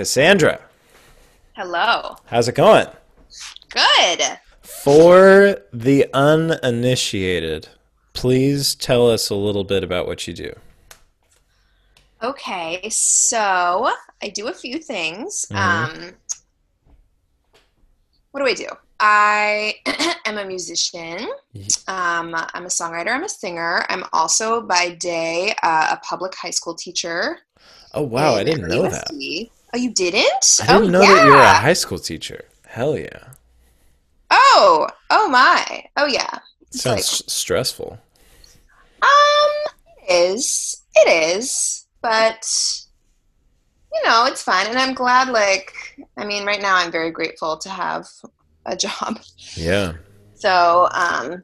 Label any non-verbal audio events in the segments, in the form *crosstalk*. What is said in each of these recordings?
Cassandra, Hello. how's it going? Good. For the uninitiated, please tell us a little bit about what you do. Okay, so I do a few things. Mhm. Um, what do I do? I *clears throat* am a musician. Um, I'm a songwriter. I'm a singer. I'm also by day uh, a public high school teacher. Oh wow, I didn't know that. Oh, you didn't? I didn't oh, know yeah. that you were a high school teacher. Hell yeah. Oh, oh my. Oh yeah. It's Sounds like- stressful. Um, it is. It is. But you know, it's fine. And I'm glad like I mean, right now I'm very grateful to have a job. Yeah. So, um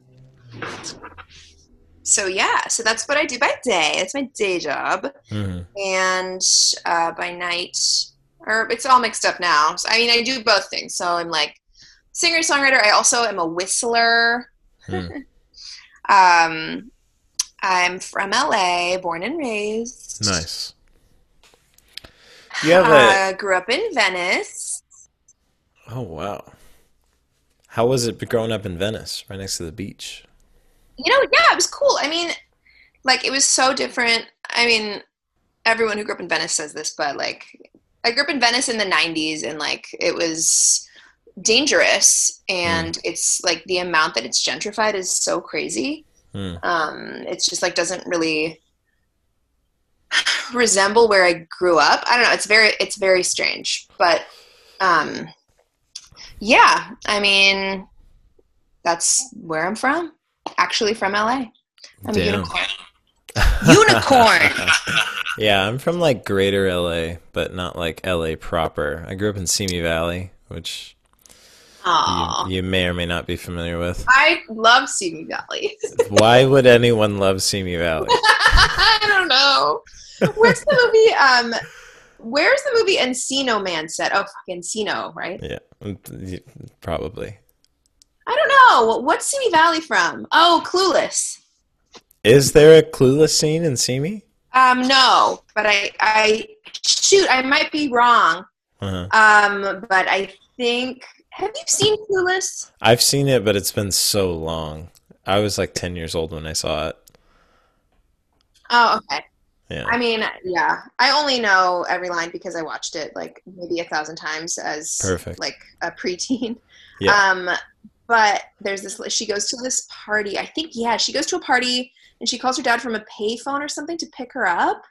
so yeah, so that's what I do by day. That's my day job. hmm And uh by night or it's all mixed up now. So, I mean, I do both things. So I'm like singer songwriter. I also am a whistler. Hmm. *laughs* Um, I'm from LA, born and raised. Nice. You have a. Uh, grew up in Venice. Oh wow. How was it growing up in Venice, right next to the beach? You know, yeah, it was cool. I mean, like it was so different. I mean, everyone who grew up in Venice says this, but like I grew up in Venice in the 90s and like it was dangerous and it's like the amount that it's gentrified is so crazy. Hmm. Um it's just like doesn't really *sighs* resemble where I grew up. I don't know, it's very it's very strange. But um yeah, I mean that's where I'm from. Actually from LA. I'm a Damn. unicorn. *laughs* Unicorn! *laughs* yeah, I'm from like greater LA, but not like LA proper. I grew up in Simi Valley, which you, you may or may not be familiar with. I love Simi Valley. *laughs* Why would anyone love Simi Valley? I don't know. Where's the movie? Um, where's the movie Encino Man set? Oh, fuck Encino, right? Yeah, probably. I don't know. What's Simi Valley from? Oh, Clueless. Is there a clueless scene in Simi? Um, no, but I, I shoot, I might be wrong. Uh-huh. Um, but I think. Have you seen Clueless? I've seen it, but it's been so long. I was like 10 years old when I saw it. Oh, okay. Yeah. I mean, yeah. I only know every line because I watched it like maybe a thousand times as Perfect. like a preteen. Yeah. Um, but there's this. She goes to this party. I think yeah, she goes to a party and she calls her dad from a payphone or something to pick her up.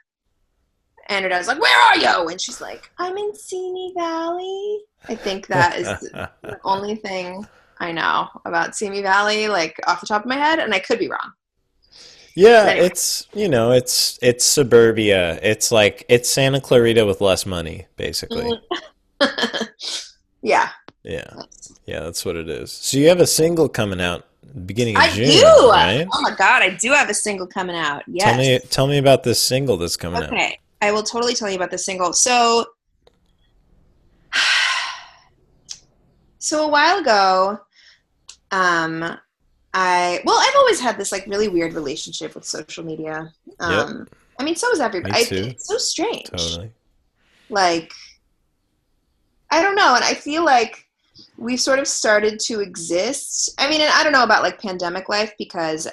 And her dad's like, "Where are you?" And she's like, "I'm in Simi Valley." I think that is the *laughs* only thing I know about Simi Valley, like off the top of my head, and I could be wrong. yeah, Anyway. it's, you know, it's it's suburbia. It's like it's Santa Clarita with less money, basically. Mm. *laughs* yeah, Yeah. Yeah, that's what it is. So you have a single coming out beginning of I June, do. right? Oh my god, I do have a single coming out. Yes. Tell me tell me about this single that's coming out. Okay, I will totally tell you about the single. So, *sighs* so a while ago, um, I well, I've always had this like really weird relationship with social media. Um, I mean, so is everybody. I-. It's so strange. Totally. Like, I don't know, and I feel like we've sort of started to exist. I mean, and I don't know about like pandemic life because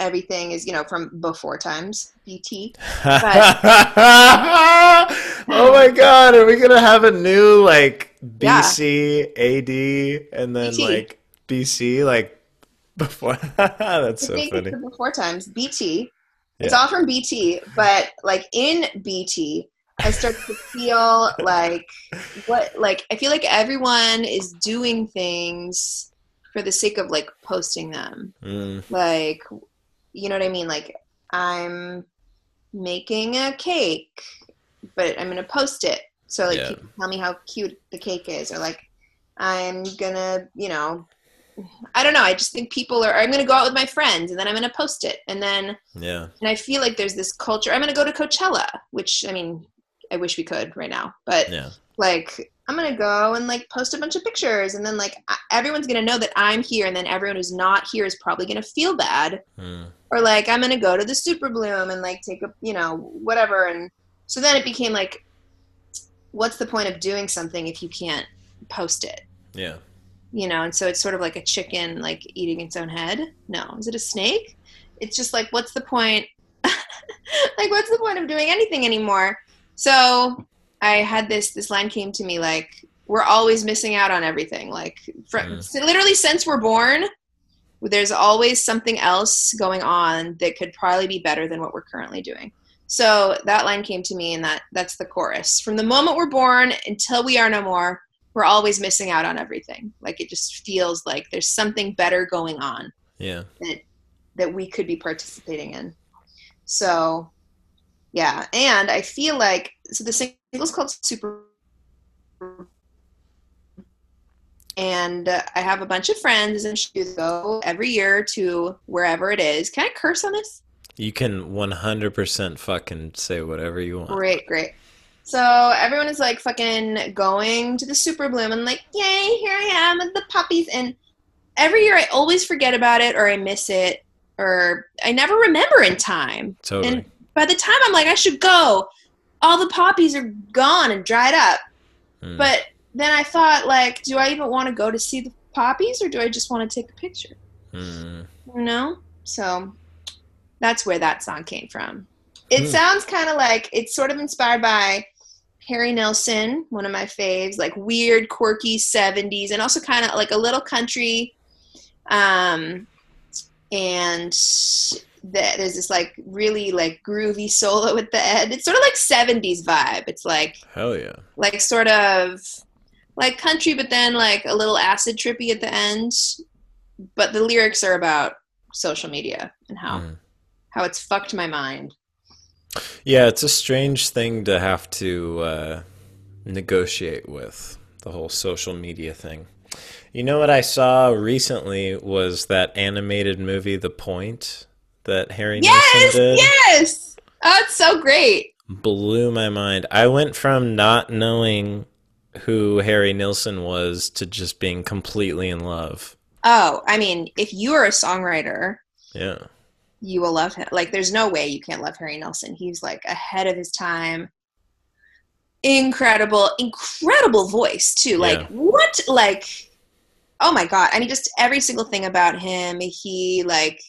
everything is you know from before times BT. *laughs* oh my god, are we gonna have a new like Yeah. BC AD and then BT. like BC like before? *laughs* That's so funny. before times BT. It's Yeah. all from BT, but like in BT, I start to feel like what like I feel like everyone is doing things for the sake of like posting them. Mm, Like you know what I mean? Like I'm making a cake, but I'm gonna post it. So like Yeah. people tell me how cute the cake is, or like I'm gonna, you know, I don't know. I just think people are. I'm gonna go out with my friends, and then I'm gonna post it, and then yeah. and I feel like there's this culture. I'm gonna go to Coachella, which I mean, I wish we could right now, but Yeah. like I'm gonna go and like post a bunch of pictures, and then like everyone's gonna know that I'm here, and then everyone who's not here is probably gonna feel bad, Mm, or like I'm gonna go to the Super Bloom and like take a you know whatever, and so then it became like what's the point of doing something if you can't post it? Yeah. You know, and so it's sort of like a chicken like eating its own head. No, is it a snake? It's just like what's the point? *laughs* like what's the point of doing anything anymore? So I had this this line came to me like we're always missing out on everything. Like from, literally since we're born, there's always something else going on that could probably be better than what we're currently doing. So that line came to me, and that that's the chorus. From the moment we're born until we are no more, we're always missing out on everything. Like it just feels like there's something better going on Yeah. that that we could be participating in. So, yeah, and I feel like so the single's called Super, and uh, I have a bunch of friends and she go every year to wherever it is. Can I curse on this? You can 100% fucking say whatever you want. Great, great. So everyone is like fucking going to the Super Bloom and like, yay, here I am with the puppies. And every year I always forget about it or I miss it or I never remember in time. Totally. And by the time I'm like, I should go, all the poppies are gone and dried up. Mm. But then I thought, like, do I even want to go to see the poppies or do I just want to take a picture? Mm. You know? So that's where that song came from. It Hmm. sounds kind of like it's sort of inspired by Harry Nilsson, one of my faves, like weird, quirky 70s, and also kind of like a little country. Um, and the, there's this like really like groovy solo at the end. It's sort of like 70s vibe. It's like Hell yeah. like sort of like country, but then like a little acid trippy at the end. But the lyrics are about social media and how Mm. how it's fucked my mind. Yeah, it's a strange thing to have to uh, negotiate with the whole social media thing. You know what I saw recently was that animated movie, The Point, that Harry Yes, Nilsson did. yes. Oh, it's so great. Blew my mind. I went from not knowing who Harry Nilsson was to just being completely in love. Oh, I mean, if you are a songwriter, Yeah. you will love him. Like, there's no way you can't love Harry Nilsson. He's like ahead of his time. Incredible, incredible voice too. Like, Yeah. what? Like, oh my god! I mean, just every single thing about him. He like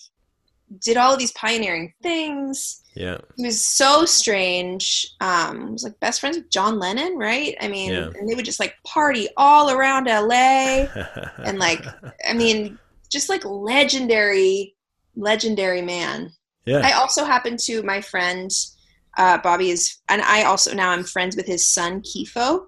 did all these pioneering things. Yeah. He was so strange. Um, was like best friends with John Lennon, right? I mean, Yeah. and they would just like party all around LA. *laughs* And, like, I mean, just like legendary, legendary man. yeah. I also happen to my friend uh, Bobby is, and I also now I'm friends with his son Kiefer,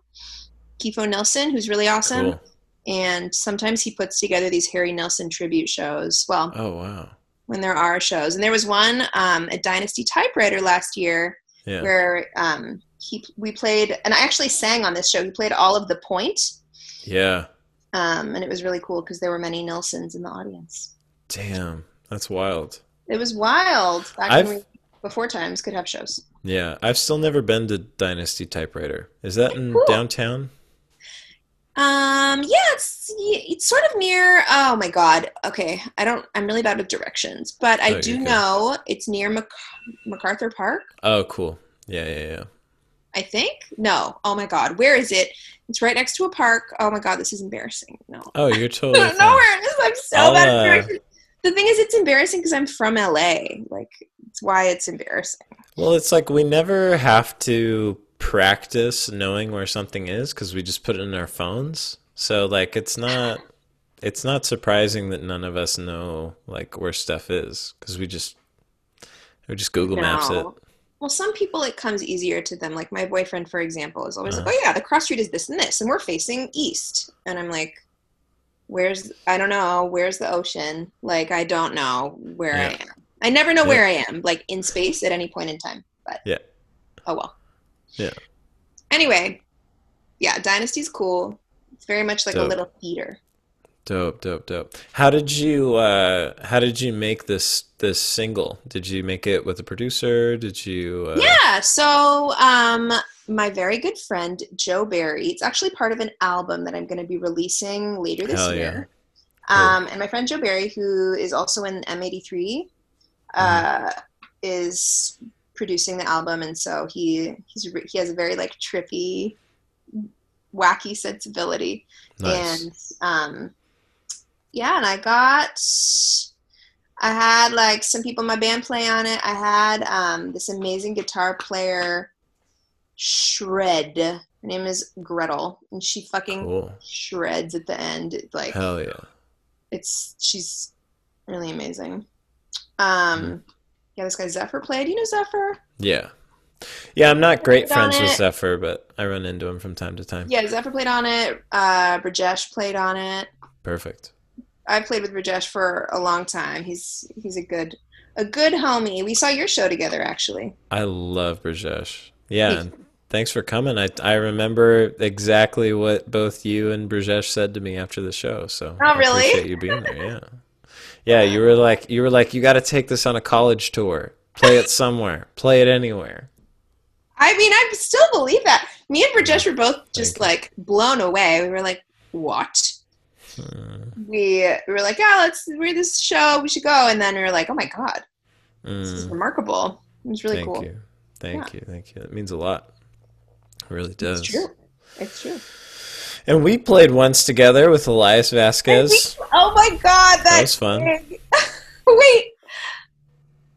Kiefer Nilsson, who's really awesome. cool. And sometimes he puts together these Harry Nilsson tribute shows. Well, Oh wow. When there are shows, and there was one um, at Dynasty Typewriter last year Yeah. where um, he we played, and I actually sang on this show. He played all of the point, Yeah. um, and it was really cool because there were many Nilssons in the audience. Damn. That's wild. It was wild back I've- when we, before times could have shows. Yeah, I've still never been to Dynasty Typewriter. Is that in Cool. downtown? Um, yeah, it's it's sort of near. Oh my god. Okay, I don't. I'm really bad with directions, but I Oh, do you're know it's near Mac- MacArthur Park. Oh, cool. Yeah, yeah, yeah. I think. No. Oh my god, where is it? It's right next to a park. Oh my god, this is embarrassing. No. Oh, you're I *laughs* totally don't know fine. where it is. I'm so I'll, bad at uh, directions. The thing is, it's embarrassing because I'm from LA. Like, it's why it's embarrassing. Well, it's like we never have to practice knowing where something is because we just put it in our phones. So like it's not it's not surprising that none of us know like where stuff is because we just we just Google Maps it. Well, some people it comes easier to them. Like my boyfriend, for example, is always Uh-huh. like, "Oh yeah, the cross street is this and this, and we're facing east." And I'm like, "Where's? I don't know. Where's the ocean? Like I don't know where I am. I never know Yeah. where I am, like in space at any point in time. But Yeah. oh well. Yeah. Anyway, yeah, Dynasty's cool. It's very much like a little theater. Dope, dope, dope. How did you uh how did you make this this single? Did you make it with a producer? Did you uh Yeah, so um my very good friend Joe Berry, it's actually part of an album that I'm going to be releasing later this Hell yeah. year. Um, and my friend Joe Berry, who is also in M83, uh, is producing the album, and so he he's he has a very like trippy wacky sensibility. Nice. And um, yeah, and I got, I had like some people in my band play on it. I had um, this amazing guitar player, Shred. Her name is Gretel, and she fucking Cool. shreds at the end. It's like Hell yeah. it's she's really amazing. Um, Mm-hmm. Yeah, this guy Zephyr played. You know Zephyr? Yeah. Yeah, I'm not great friends with it. Zephyr, but I run into him from time to time. Yeah, Zephyr played on it. Uh, Brajesh played on it. Perfect. I played with Rajesh for a long time. He's he's a good a good homie. We saw your show together actually. I love Brajesh. Yeah, thanks for coming. I I remember exactly what both you and Brajesh said to me after the show. So Oh, I really? appreciate you being there. Yeah, yeah. You were like you were like you got to take this on a college tour. Play it somewhere. Play it anywhere. I mean, I still believe that. Me and Rajesh were both just like blown away. We were like, "What?" Hmm. We, we were like, "Yeah, let's we're this show. We should go." And then we were like, "Oh my god, this is Mm, remarkable. It was really thank cool." you, thank you, thank you. It means a lot. It really does. It's true. It's true. And we played once together with Elias Vasquez. Oh my god, That that was fun. *laughs* Wait,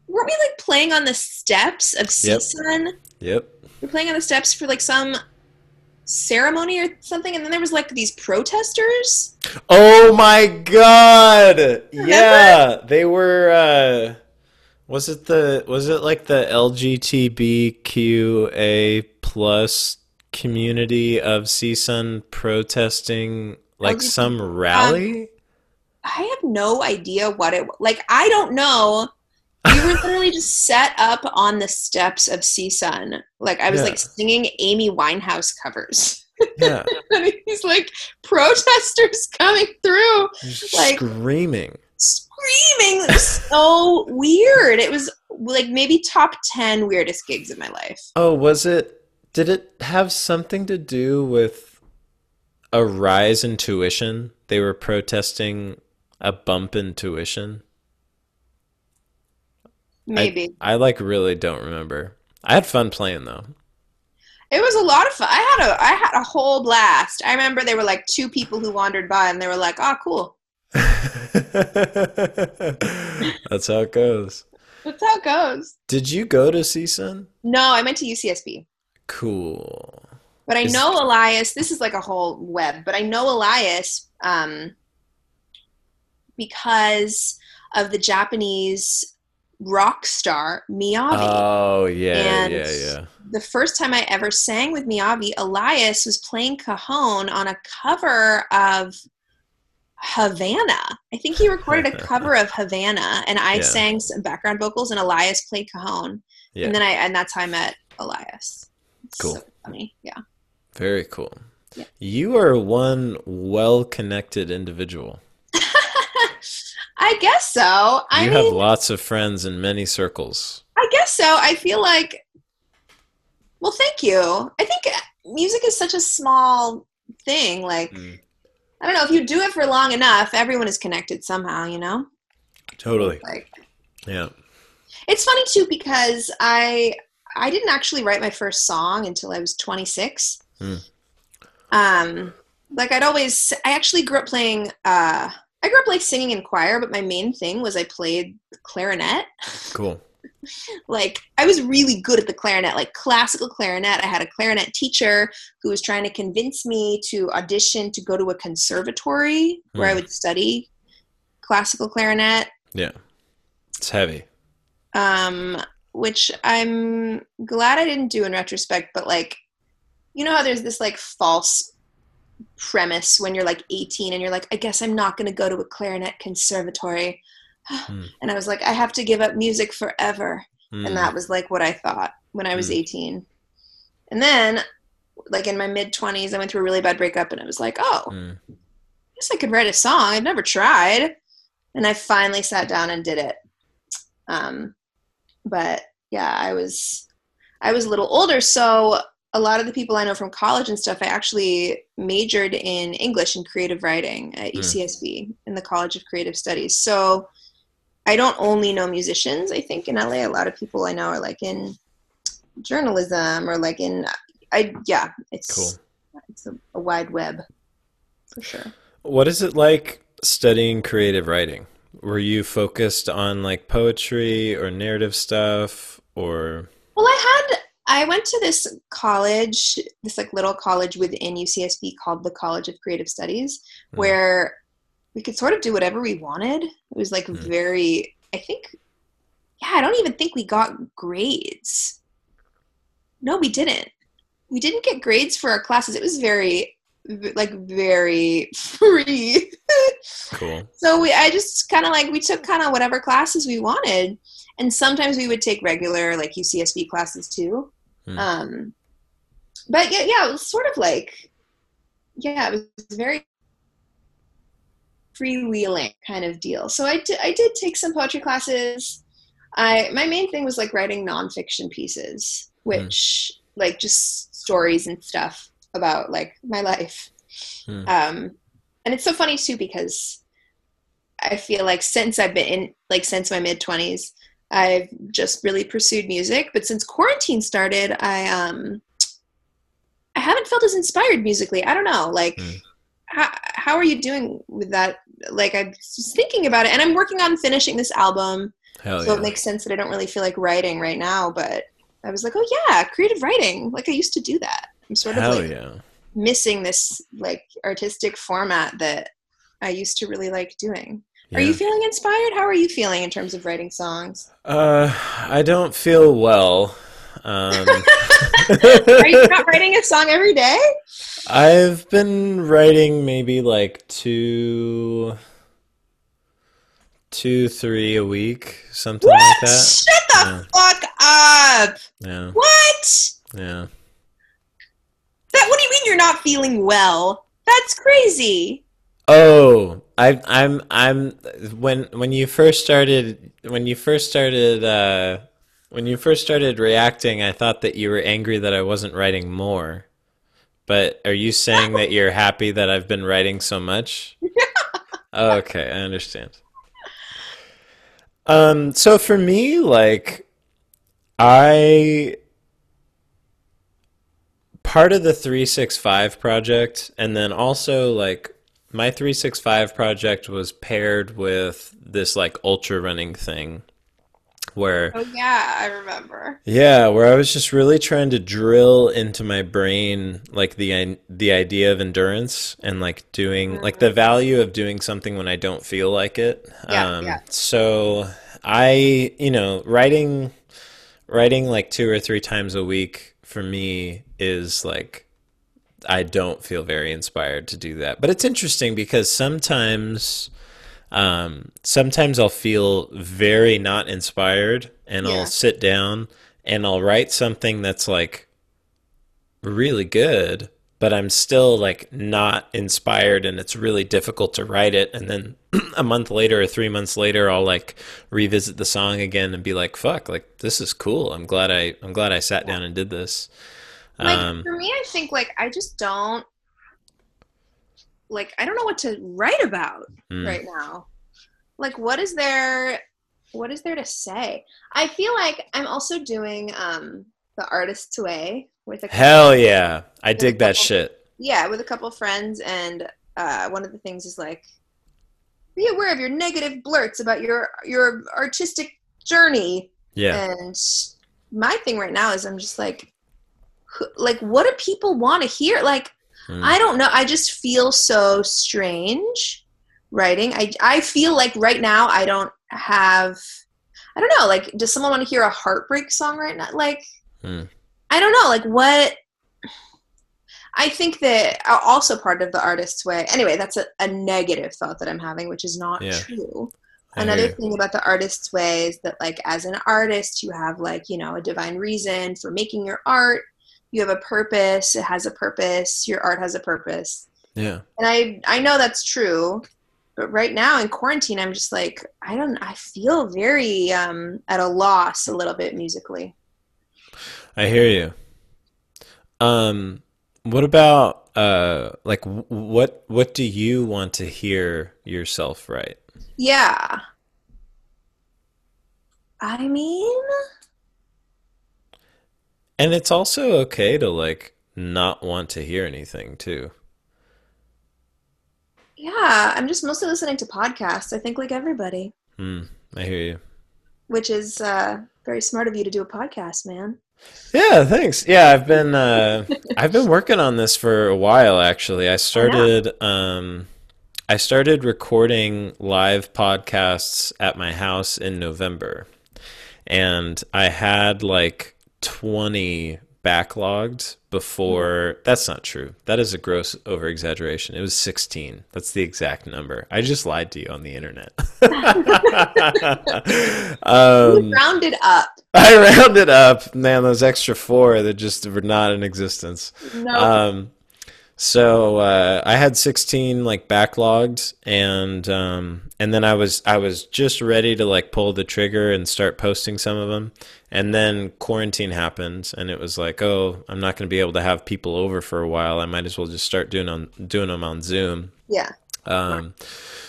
weren't we like playing on the steps of Yep. CSUN? Yep. We're playing on the steps for like some ceremony or something, and then there was like these protesters. Oh my god! Yeah, they were. uh Was it the? Was it like the LGBTQA plus community of CSUN protesting like LGBT some um, rally? I have no idea what it like. I don't know. We were *laughs* literally just set up on the steps of CSUN. Like I was Yeah. like singing Amy Winehouse covers. yeah, *laughs* and these like protesters coming through. Like- screaming. screaming. It was so weird. It was like maybe top 10 weirdest gigs of my life. Oh, was it? Did it have something to do with a rise in tuition? They were protesting a bump in tuition. Maybe. I like really don't remember. I had fun playing though. it was a lot of fun. I had a I had a whole blast. I remember there were like two people who wandered by and they were like, "Oh, cool." *laughs* That's how it goes. That's how it goes. Did you go to CSUN? No, I went to UCSB. Cool. But I Is- know Elias, this is like a whole web, but I know Elias um, because of the Japanese rock star Miyavi. Oh yeah, And- yeah, yeah. the first time I ever sang with Miyavi, Elias was playing cajon on a cover of Havana. I think he recorded a *laughs* cover of Havana, and I Yeah. sang some background vocals, and Elias played cajon. Yeah. And then I, and that's how I met Elias. Cool. So funny, yeah. Very cool. Yeah. You are one well-connected individual. *laughs* I guess so. I you mean, have lots of friends in many circles. I guess so. I feel like, well, thank you. I think music is such a small thing. Like, Mm. I don't know if you do it for long enough, everyone is connected somehow. You know, Totally. like Yeah. it's funny too because I I didn't actually write my first song until I was 26. Hmm. Um, like I'd always, I actually grew up playing. Uh, I grew up like singing in choir, but my main thing was I played clarinet. Cool. *laughs* like I was really good at the clarinet, like classical clarinet. I had a clarinet teacher who was trying to convince me to audition to go to a conservatory where I Hmm. would study classical clarinet. Yeah. It's heavy. Um, which I'm glad I didn't do in retrospect, but like you know how there's this like false premise when you're like 18 and you're like, I guess I'm not gonna go to a clarinet conservatory. Hmm. *sighs* And I was like, I have to give up music forever. Mm. and that was like what I thought when I was Mm. 18. And then, like in my mid 20s, I went through a really bad breakup, and I was like, oh, Mm. I guess I could write a song. I've never tried, and I finally sat down and did it. Um, but yeah, I was I was a little older, so a lot of the people I know from college and stuff, I actually majored in English and creative writing at Mm. UCSB in the College of Creative Studies. So I don't only know musicians. I think in LA, a lot of people I know are like in journalism or like in I yeah, it's Cool. it's a, a wide web for sure. What is it like studying creative writing? Were you focused on like poetry or narrative stuff or Well, I had I went to this college, this like little college within UCSB called the College of Creative Studies, Mm. where we could sort of do whatever we wanted. It was like Mm. very, I think, yeah, I don't even think we got grades. No, we didn't. We didn't get grades for our classes. It was very, like, very *laughs* free. cool? So we, I just kind of like we took kind of whatever classes we wanted, and sometimes we would take regular like UCSB classes too. Hmm. Um, but yeah, yeah, it was sort of like, yeah, it was very freewheeling kind of deal. So I did, I did take some poetry classes. I my main thing was like writing nonfiction pieces, which like just stories and stuff about like my life. Hmm. Um, and it's so funny too because I feel like since I've been in like since my mid twenties, I've just really pursued music. But since quarantine started, I um I haven't felt as inspired musically. I don't know, like. Hmm. How, how are you doing with that? Like I was thinking about it, and I'm working on finishing this album, Hell so yeah. it makes sense that I don't really feel like writing right now. But I was like, oh yeah, creative writing. Like I used to do that. I'm sort of Hell like yeah. missing this like artistic format that I used to really like doing. yeah. Are you feeling inspired? How are you feeling in terms of writing songs? Uh, I don't feel well. Um, *laughs* Are you *laughs* not writing a song every day? I've been writing maybe like two, two, three a week, something What? like that. Shut the Yeah. fuck up! Yeah, What? yeah. What do you mean you're not feeling well? That's crazy. Oh, I, I'm, I'm. When when you first started, when you first started, uh, when you first started reacting, I thought that you were angry that I wasn't writing more. But are you saying that you're happy that I've been writing so much? *laughs* Oh, okay, I understand. Um, so for me, like, I part of the 365 project, and then also like my 365 project was paired with this like ultra running thing where Oh yeah, I remember. yeah, where I was just really trying to drill into my brain like the the idea of endurance and like doing like the value of doing something when I don't feel like it. Yeah, um yeah. so I, you know, writing writing like two or three times a week for me is like I don't feel very inspired to do that. But it's interesting because sometimes um, sometimes I'll feel very not inspired and Yeah. I'll sit down and I'll write something that's like really good, but I'm still like not inspired and it's really difficult to write it. And then *clears throat* a month later or three months later, I'll like revisit the song again and be like, fuck, like this is cool. I'm glad I, I'm glad I sat down and did this. Like Um, for me, I think like I just don't like I don't know what to write about mm, right now. Like what is there what is there to say? I feel like I'm also doing um the artist's way with a hell yeah. I dig that couple- shit. yeah, with a couple friends and uh one of the things is like be aware of your negative blurts about your your artistic journey Yeah. and my thing right now is I'm just like like what do people want to hear like Mm. I don't know. I just feel so strange writing. I I feel like right now I don't have I don't know, like does someone want to hear a heartbreak song right now? Like Hmm. I don't know, like what I think that uh, also part of the artist's way. Anyway, that's a, a negative thought that I'm having, which is not Yeah. true. I Another thing about the artist's way is that, like, as an artist, you have, like, you know, a divine reason for making your art. You have a purpose. It has a purpose. Your art has a purpose. Yeah. And I, I know that's true. But right now in quarantine, I'm just like, I don't, I feel very um, at a loss a little bit musically. I hear you. Um, what about uh, like what what do you want to hear yourself write? Yeah. I mean, And it's also okay to like not want to hear anything too. Yeah, I'm just mostly listening to podcasts. I think like everybody, Hmm, I hear you. which is uh, very smart of you to do a podcast, man. Yeah, thanks. Yeah, I've been uh, I've been working on this for a while actually. I started um, I started recording live podcasts at my house in November. And I had like 20 backlogged before that's not true. That is a gross over exaggeration. It was 16. That's the exact number. I just lied to you on the internet. *laughs* *laughs* um, Rounded up. *laughs* I rounded up, man. Those extra four that just were not in existence. No. Um, so uh, I had 16 like backlogged, and um, and then I was I was just ready to like pull the trigger and start posting some of them, and then quarantine happened, and it was like, oh, I'm not going to be able to have people over for a while. I might as well just start doing on doing them on Zoom. yeah. Um,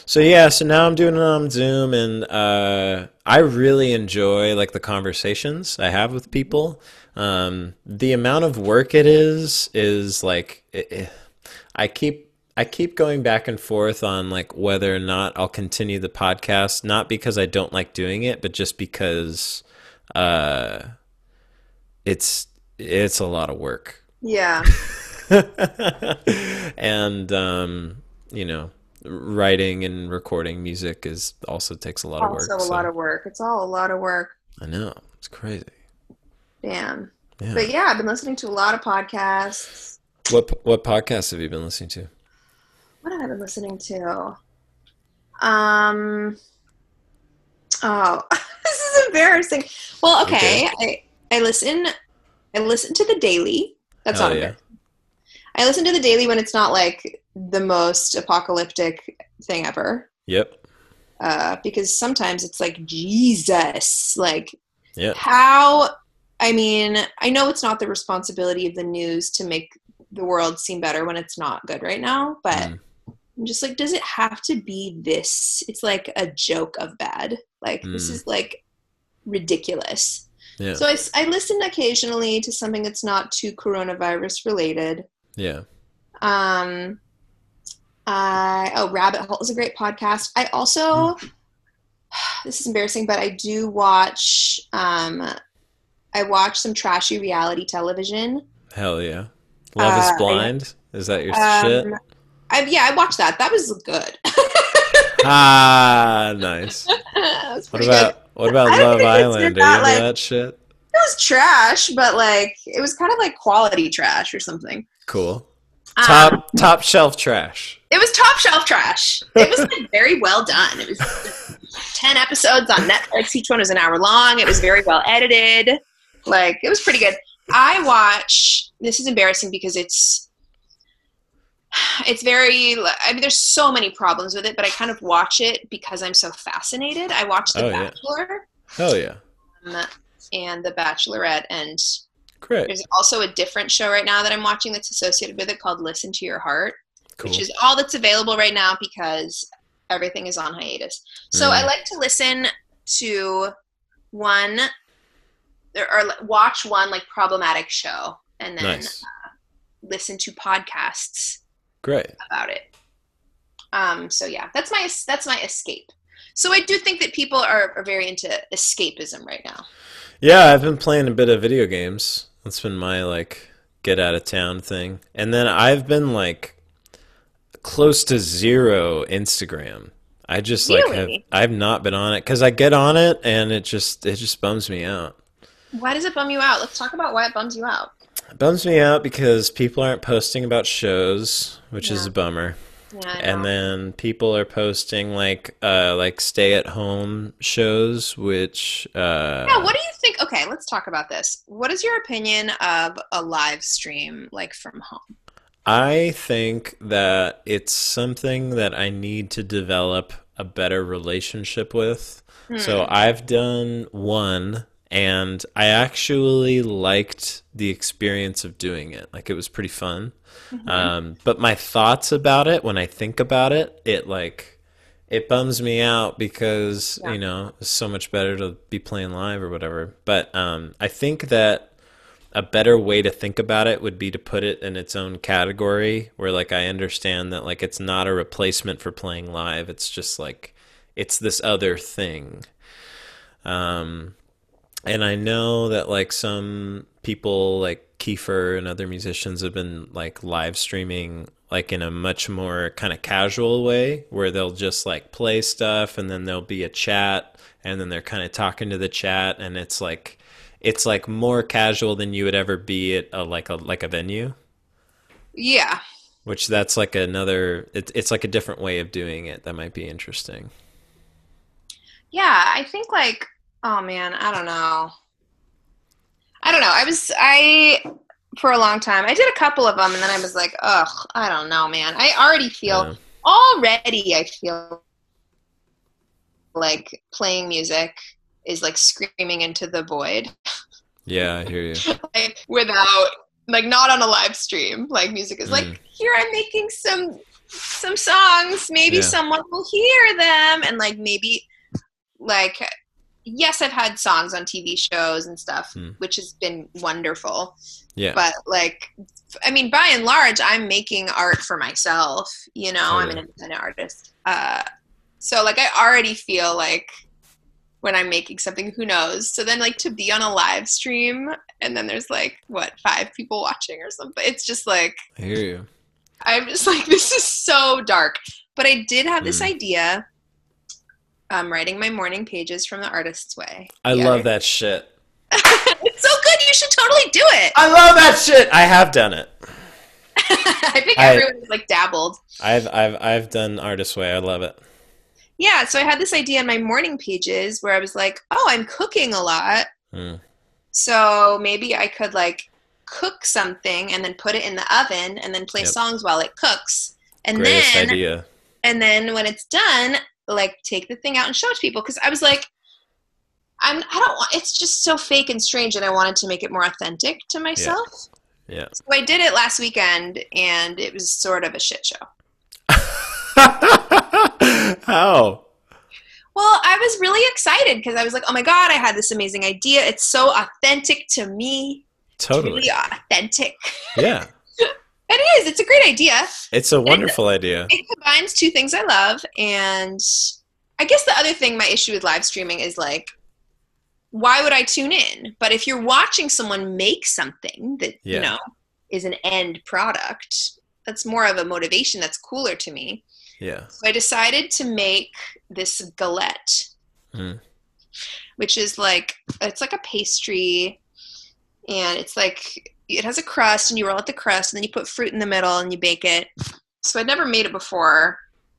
so yeah, so now I'm doing it on Zoom, and uh, I really enjoy like the conversations I have with people. Um, the amount of work it is is like it, it- I keep I keep going back and forth on like whether or not I'll continue the podcast, not because I don't like doing it, but just because uh, it's it's a lot of work. Yeah. *laughs* and um, you know, writing and recording music is also takes a lot of work. Also a so- lot of work. It's all a lot of work. I know it's crazy. Damn. Yeah. But yeah, I've been listening to a lot of podcasts. What what podcasts have you been listening to? What have I been listening to? Um. Oh, *laughs* this is embarrassing. Well, okay, I I listen. I listen to the Daily. That's Hell not yeah. I listen to the Daily when it's not like the most apocalyptic thing ever. Yep. Uh, because sometimes it's like Jesus, like Yeah. how i mean i know it's not the responsibility of the news to make the world seem better when it's not good right now but Mm. i'm just like does it have to be this it's like a joke of bad like this Mm. is like ridiculous Yeah. so I, I listen occasionally to something that's not too coronavirus related yeah. um I oh Rabbit Hole is a great podcast. I also *sighs* this is embarrassing, but I do watch um I watch some trashy reality television. Hell yeah. Love Uh, is I- blind. Is that your shit? Um I yeah, I watched that. That was good. *laughs* Ah, nice. *laughs* What about what about Love Island? Are you into that, like- that shit? It was trash, but like it was kind of like quality trash or something. Cool. Um, Top top shelf trash. It was top shelf trash. It was like very well done. It was ten episodes on Netflix. Each one was an hour long. It was very well edited. Like it was pretty good. I watch. This is embarrassing because it's it's very. I mean, there's so many problems with it, but I kind of watch it because I'm so fascinated. I watch The Oh, yeah. Bachelor Hell yeah. um, and The Bachelorette, and Great. there's also a different show right now that I'm watching that's associated with it called Listen to Your Heart Cool. which is all that's available right now because everything is on hiatus. So Mm. I like to listen to one or, or watch one like problematic show and then nice. listen to podcasts Great. about it. Um, so yeah, that's my that's my escape. So I do think that people are, are very into escapism right now. Yeah, I've been playing a bit of video games. That's been my like get out of town thing. And then I've been like close to zero Instagram. I just like have Really? I've not been on it cuz I get on it and it just it just bums me out. Why does it bum you out? Let's talk about why it bums you out. It bums me out because people aren't posting about shows, which is Yeah. a bummer. Yeah, And then people are posting like uh like stay at home shows which uh Yeah, what do you think? Okay, let's talk about this. What is your opinion of a live stream like from home? I think that it's something that I need to develop a better relationship with. So Hmm. I've done one and I actually liked the experience of doing it. Like it was pretty fun. Mhm. Um, but my thoughts about it, when I think about it, it like it bums me out because Yeah. you know it's so much better to be playing live or whatever. But um, I think that a better way to think about it would be to put it in its own category where like I understand that like it's not a replacement for playing live. It's just like it's this other thing. Um and I know that like some people like Kiefer and other musicians have been like live streaming like in a much more kind of casual way where they'll just like play stuff and then there'll be a chat and then they're kind of talking to the chat and it's like it's like more casual than you would ever be at a like a like a venue Yeah. which that's like another it's it's like a different way of doing it that might be interesting Yeah, I think like oh man, I don't know. I don't know. I was I for a long time. I did a couple of them and then I was like, "Ugh, I don't know, man. I already feel Yeah. already I feel like playing music is like screaming into the void yeah i hear you *laughs* like, without like not on a live stream. Like music is Mm. like here I'm making some some songs. Maybe Yeah. someone will hear them and like maybe like yes, I've had songs on TV shows and stuff, Hmm. which has been wonderful. yeah But like I mean by and large I'm making art for myself, you know, I'm an independent artist. Uh so like I already feel like when I'm making something, who knows? So then like to be on a live stream and then there's like what, five people watching or something. It's just like i hear you I'm just like, *laughs* this is so dark. But I did have this Mm. idea. I'm writing my morning pages from the artist's way. i Yeah. love that shit *laughs* it's so good. You should totally do it. i love that shit i have done it *laughs* I think I- everyone's like dabbled. i've i've i've done artist way i love it Yeah. So I had this idea in my morning pages where I was like, oh, I'm cooking a lot. Mm. So maybe I could like cook something and then put it in the oven and then play Yep. songs while it cooks. And greatest then idea and then when it's done like take the thing out and show it to people because i was like i'm i don't want it's just so fake and strange and i wanted to make it more authentic to myself. Yeah. So i did it last weekend and it was sort of a shit show. *laughs* How? Well i was really excited because i was like oh my god i had this amazing idea. It's so authentic to me. Totally really authentic. *laughs* Yeah it is it's a great idea it's a wonderful idea it combines two things I love, and I guess the other thing my issue with live streaming is like, why would I tune in? But if you're watching someone make something that Yeah. you know is an end product, that's more of a motivation. That's cooler to me. yeah So I decided to make this galette, Mm. which is like it's like a pastry, and it's like it has a crust, and you roll out the crust, and then you put fruit in the middle, and you bake it. So I'd never made it before.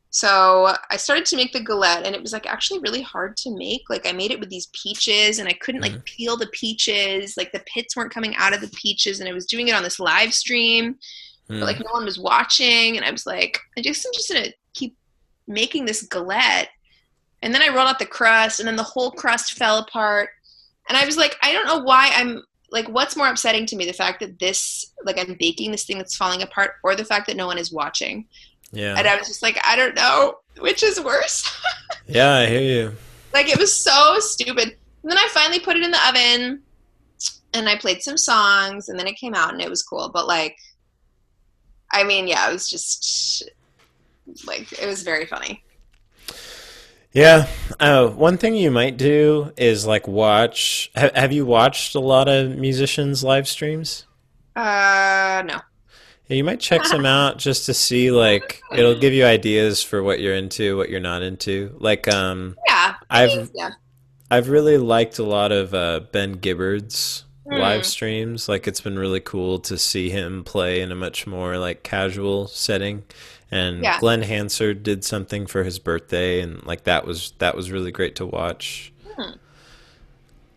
So I started to make the galette, and it was like actually really hard to make. Like I made it with these peaches, and I couldn't like peel the peaches. Like the pits weren't coming out of the peaches, and I was doing it on this live stream Mm. but like no one was watching and i was like i just i'm just gonna keep making this galette and then i rolled out the crust and then the whole crust fell apart and i was like i don't know why i'm like what's more upsetting to me the fact that this like i'm baking this thing that's falling apart or the fact that no one is watching? Yeah. And i was just like i don't know which is worse. *laughs* Yeah i hear you. Like it was so stupid. And then i finally put it in the oven and i played some songs and then it came out and it was cool. But like i mean yeah it was just like it was very funny Yeah. Oh, one thing you might do is like watch. Ha- have you watched a lot of musicians' live streams? uh no Yeah, you might check some out *laughs* just to see like it'll give you ideas for what you're into, what you're not into. Like um yeah I've yeah I've really liked a lot of uh, Ben Gibbard's Hmm. live streams. Like it's been really cool to see him play in a much more like casual setting. And Yeah. Glen Hansard did something for his birthday, and like that was that was really great to watch. Hmm.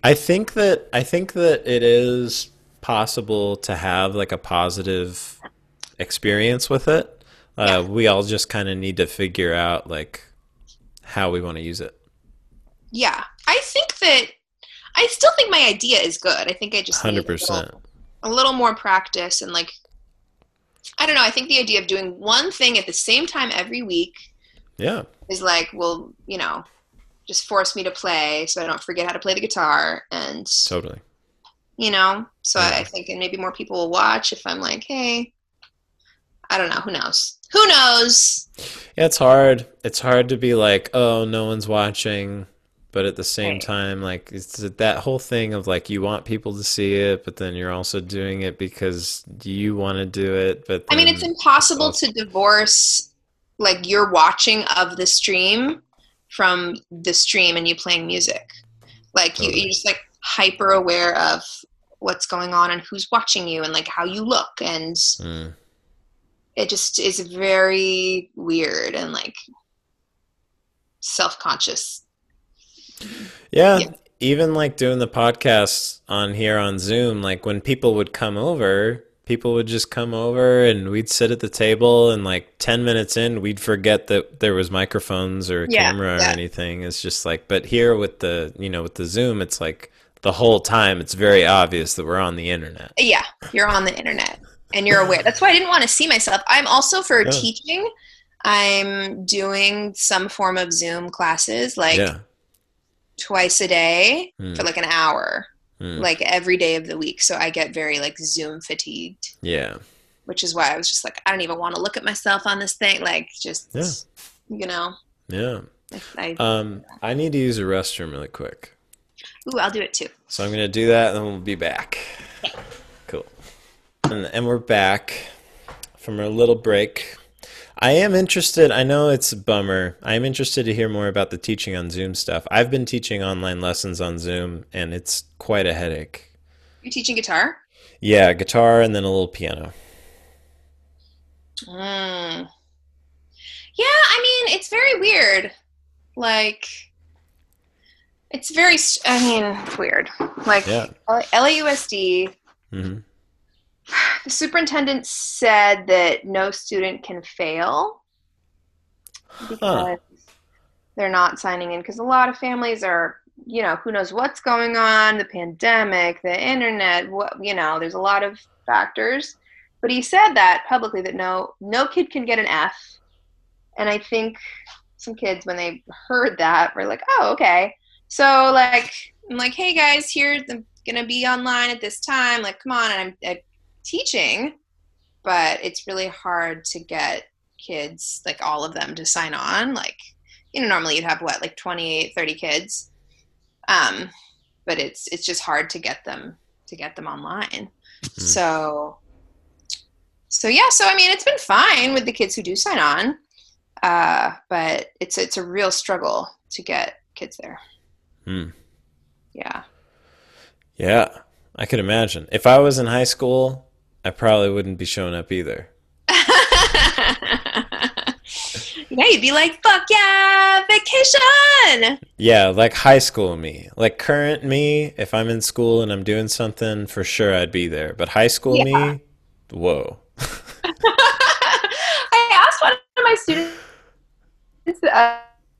I think that I think that it is possible to have like a positive experience with it. Uh, We all just kind of need to figure out like how we want to use it. yeah i think that i still think my idea is good i think i just need Hundred a little- percent. a little more practice and like i don't know i think the idea of doing one thing at the same time every week Yeah. is like will you know just force me to play so i don't forget how to play the guitar and Totally. you know. So Yeah. I think and maybe more people will watch if I'm like, hey, I don't know, who knows? Who knows? Yeah, it's hard. It's hard to be like, oh, no one's watching, but at the same Right. time, like it's that whole thing of like you want people to see it, but then you're also doing it because you want to do it. But I mean, it's impossible also- to divorce like your watching of the stream from the stream and you playing music. Like you, you're just like hyper aware of what's going on and who's watching you and like how you look and Mm. it just is very weird and like self-conscious. Yeah, Yeah. even like doing the podcast on here on Zoom, like when people would come over, people would just come over and we'd sit at the table and like 10 minutes in, we'd forget that there was microphones or a Yeah, camera or yeah. anything. It's just like, but here with the, you know, with the Zoom, it's like the whole time it's very obvious that we're on the internet. Yeah, you're on the internet and you're aware. That's why I didn't want to see myself. I'm also for Yeah. teaching. I'm doing some form of Zoom classes like Yeah. Twice a day Hmm. for like an hour, Mm. like every day of the week. So I get very like Zoom fatigued, Yeah. which is why I was just like, I don't even want to look at myself on this thing. Like, just, Yeah. you know, Yeah. I, Um, I need to use a restroom really quick. ooh, I'll do it too. So I'm gonna do that, and then we'll be back. Cool. And, and we're back from our little break. I am interested. I know it's a bummer. I am interested to hear more about the teaching on Zoom stuff. I've been teaching online lessons on Zoom, and it's quite a headache. You're teaching guitar? Yeah, guitar and then a little piano. Mm. Yeah, I mean, it's very weird. Like, it's very, I mean, it's weird. Like, Yeah. LAUSD, hmm *sighs* the superintendent said that no student can fail because they're not signing in because a lot of families are you know who knows what's going on the pandemic the internet what you know there's a lot of factors. But he said that publicly that no no kid can get an f. And i think some kids when they heard that were like oh okay. So like i'm like hey guys here's i'm gonna be online at this time. Like come on and i'm, I'm teaching but it's really hard to get kids like all of them to sign on. Like you know normally you'd have what like 28 30 kids. Um but it's it's just hard to get them to get them online. So so yeah so i mean it's been fine with the kids who do sign on uh but it's it's a real struggle to get kids there. Hmm. yeah. Yeah, I could imagine. If I was in high school, I probably wouldn't be showing up either. *laughs* yeah you'd be like fuck yeah vacation Yeah, like high school me. Like current me, if I'm in school and I'm doing something, for sure I'd be there. But high school Yeah. me, whoa. *laughs* I asked one of my students the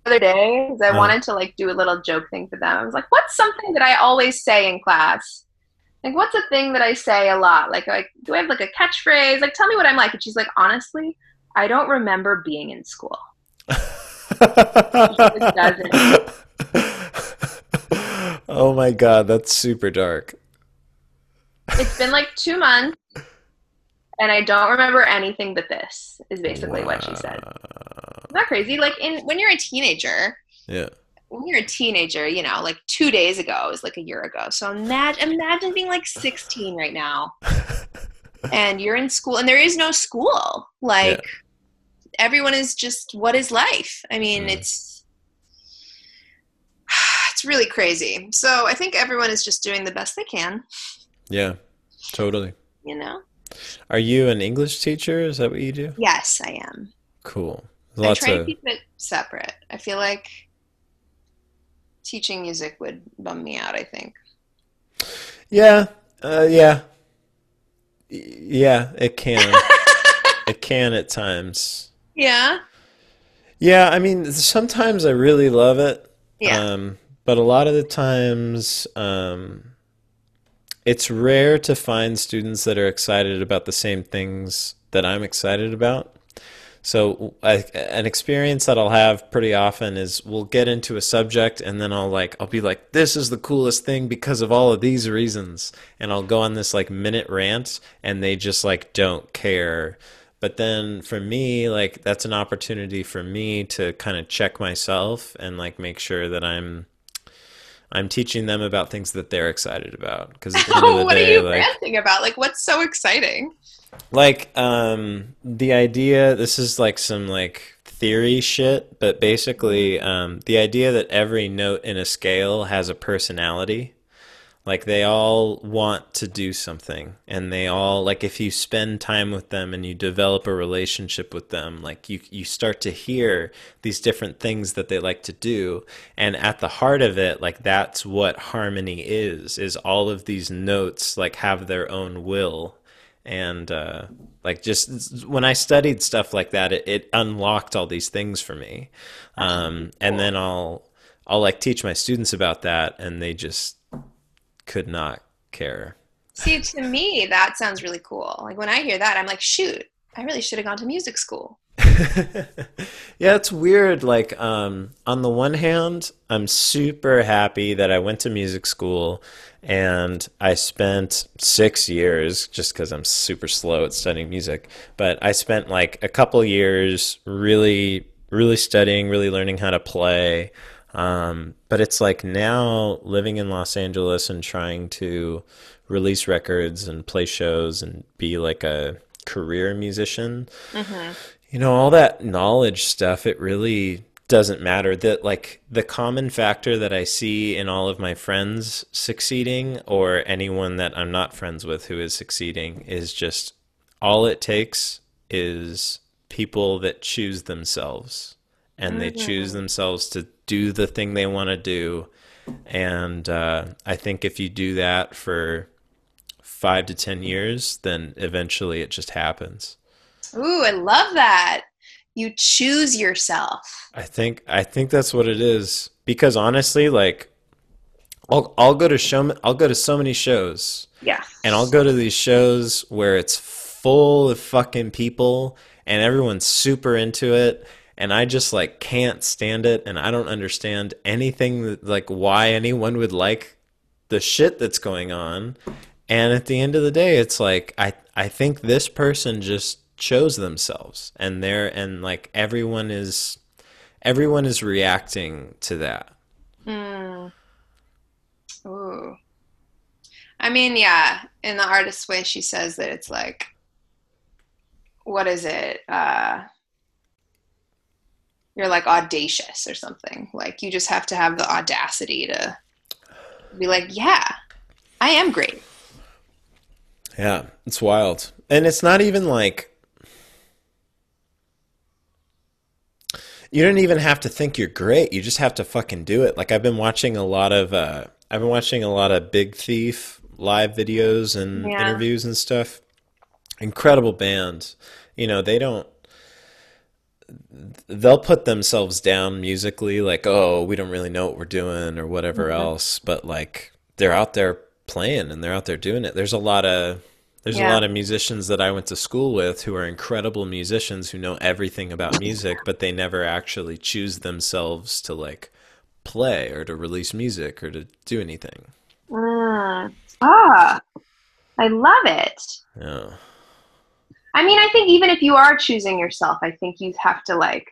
other day because I Uh. wanted to like do a little joke thing for them. I was like, "What's something that I always say in class? Like, what's a thing that I say a lot? Like, like, do I have like a catchphrase? Like, tell me what I'm like." And she's like, "Honestly, I don't remember being in school." *laughs* oh my god, that's super dark. It's been like two months, and I don't remember anything but this. Is basically what she said. Isn't that crazy? Like, in when you're a teenager, Yeah. When you're a teenager, you know, like two days ago is like a year ago. So imagine, imagine being like 16 right now, *laughs* and you're in school, and there is no school. Like everyone is just, what is life? I mean, Mm. it's *sighs* it's really crazy. So I think everyone is just doing the best they can. Yeah, totally. You know? Are you an English teacher? Is that what you do? Yes, I am. Cool. I Lots try to keep it separate. I feel like teaching music would bum me out. I think. Yeah, uh, yeah, yeah. It can. *laughs* it can at times. yeah. Yeah, I mean, sometimes I really love it. Yeah. Um, but a lot of the times, um, it's rare to find students that are excited about the same things that I'm excited about. So I, an experience that I'll have pretty often is we'll get into a subject and then I'll like I'll be like this is the coolest thing because of all of these reasons and I'll go on this like minute rant and they just like don't care. But then for me like that's an opportunity for me to kind of check myself and like make sure that I'm I'm teaching them about things that they're excited about because at the *laughs* end of the what day are you like ranting about? Like, what's so exciting? like um the idea this is like some like theory shit but basically um the idea that every note in a scale has a personality like they all want to do something and they all like if you spend time with them and you develop a relationship with them like you you start to hear these different things that they like to do. And at the heart of it like that's what harmony is is all of these notes like have their own will. And uh, like just when I studied stuff like that, it, it unlocked all these things for me. Um, and then I'll I'll like teach my students about that, and they just could not care. See, to me, that sounds really cool. Like when I hear that, I'm like, shoot, I really should have gone to music school. *laughs* yeah, it's weird. Like, um, on the one hand, I'm super happy that I went to music school and I spent six years just because I'm super slow at studying music. But I spent like a couple years really, really studying, really learning how to play. Um, but it's like now living in Los Angeles and trying to release records and play shows and be like a career musician. Mm-hmm. You know, all that knowledge stuff, it really doesn't matter that like the common factor that i see in all of my friends succeeding or anyone that i'm not friends with who is succeeding is just all it takes is people that choose themselves and they choose mm-hmm. themselves to do the thing they want to do and uh, i think if you do that for five to ten years then eventually it just happens ooh i love that you choose yourself. I think I think that's what it is because honestly like I'll I'll go to show I'll go to so many shows. Yeah. And I'll go to these shows where it's full of fucking people and everyone's super into it and I just like can't stand it and I don't understand anything like why anyone would like the shit that's going on. And at the end of the day it's like I I think this person just chose themselves and they're and like everyone is everyone is reacting to that mm. Ooh. i mean yeah in the artist's way she says that it's like what is it uh you're like audacious or something like you just have to have the audacity to be like yeah i am great yeah it's wild and it's not even like You don't even have to think you're great. You just have to fucking do it. Like I've been watching a lot of uh I've been watching a lot of Big Thief live videos and yeah. interviews and stuff. Incredible band. You know, they don't they'll put themselves down musically like, "Oh, we don't really know what we're doing" or whatever mm-hmm. else, but like they're out there playing and they're out there doing it. There's a lot of there's yeah. a lot of musicians that I went to school with who are incredible musicians who know everything about music, but they never actually choose themselves to like play or to release music or to do anything. Mm. Ah, I love it. Yeah. I mean, I think even if you are choosing yourself, I think you have to like,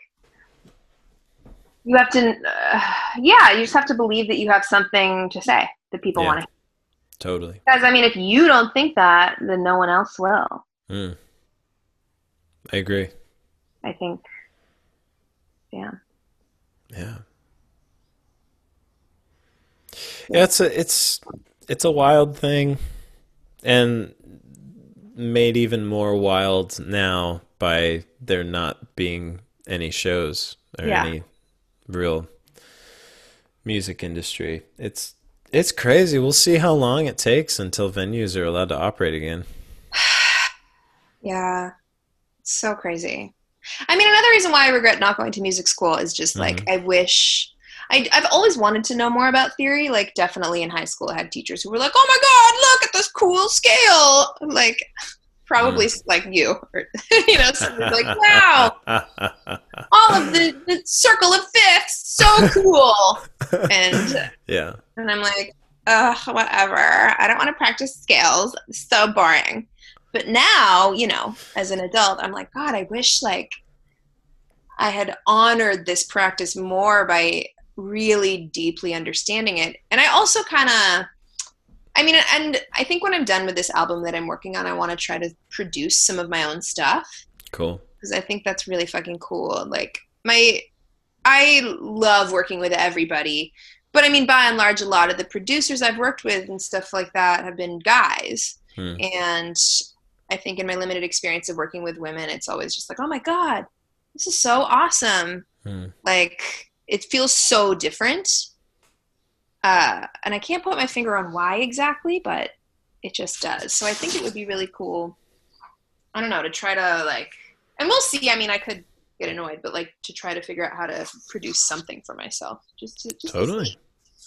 you have to, uh, yeah, you just have to believe that you have something to say that people yeah. want to Totally. Because I mean, if you don't think that, then no one else will. Mm. I agree. I think. Yeah. Yeah. Yeah, it's a it's it's a wild thing, and made even more wild now by there not being any shows or yeah. any real music industry. It's it's crazy. We'll see how long it takes until venues are allowed to operate again. *sighs* yeah. It's so crazy. I mean, another reason why I regret not going to music school is just like mm-hmm. I wish I, have always wanted to know more about theory. Like, definitely in high school, I had teachers who were like, "Oh my god, look at this cool scale!" I'm like, probably mm. like you, or *laughs* you know, something like, wow, *laughs* all of the, the circle of fifths, so cool. And *laughs* yeah. and I'm like, ugh, whatever. I don't want to practice scales. So boring. But now, you know, as an adult, I'm like, God, I wish like I had honored this practice more by really deeply understanding it. And I also kind of I mean, and I think when I'm done with this album that I'm working on, I want to try to produce some of my own stuff Cool. because I think that's really fucking cool. Like my, I love working with everybody, but I mean, by and large, a lot of the producers I've worked with and stuff like that have been guys, Hmm. and I think in my limited experience of working with women, it's always just like, oh my god, this is so awesome. Hmm. Like it feels so different. Uh, and I can't put my finger on why exactly, but it just does. So I think it would be really cool. I don't know to try to like, and we'll see. I mean, I could get annoyed, but like to try to figure out how to produce something for myself. Just to, just Totally.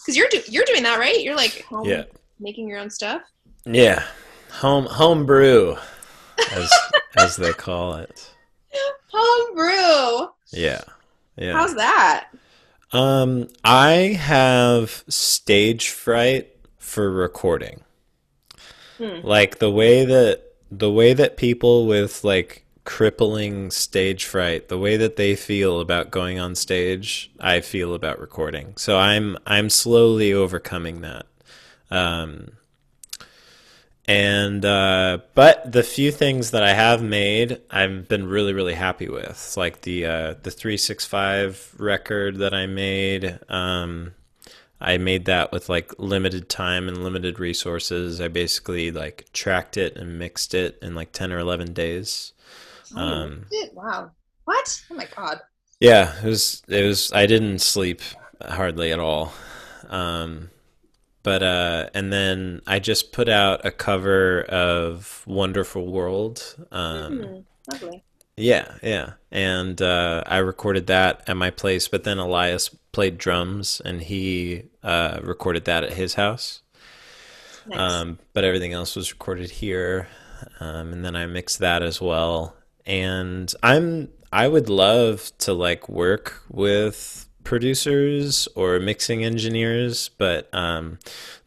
because you're do- you're doing that right. You're like home, Yeah. making your own stuff. Yeah. Home home brew, as *laughs* as they call it. Home brew. Yeah. Yeah. How's that? Um, I have stage fright for recording. Hmm. Like the way that the way that people with like crippling stage fright, the way that they feel about going on stage, I feel about recording. So I'm I'm slowly overcoming that. Um and uh, but the few things that I have made, I've been really really happy with. Like the uh, the three six five record that I made. Um, I made that with like limited time and limited resources. I basically like tracked it and mixed it in like ten or eleven days. Um, Oh, wow. What? Oh my god. Yeah, it was it was I didn't sleep hardly at all. Um but uh and then I just put out a cover of Wonderful World. Um Hmm, lovely. yeah, yeah. And uh I recorded that at my place, but then Elias played drums and he uh recorded that at his house. Nice. Um, but everything else was recorded here, um, and then I mixed that as well. And I'm I would love to like work with producers or mixing engineers, but um,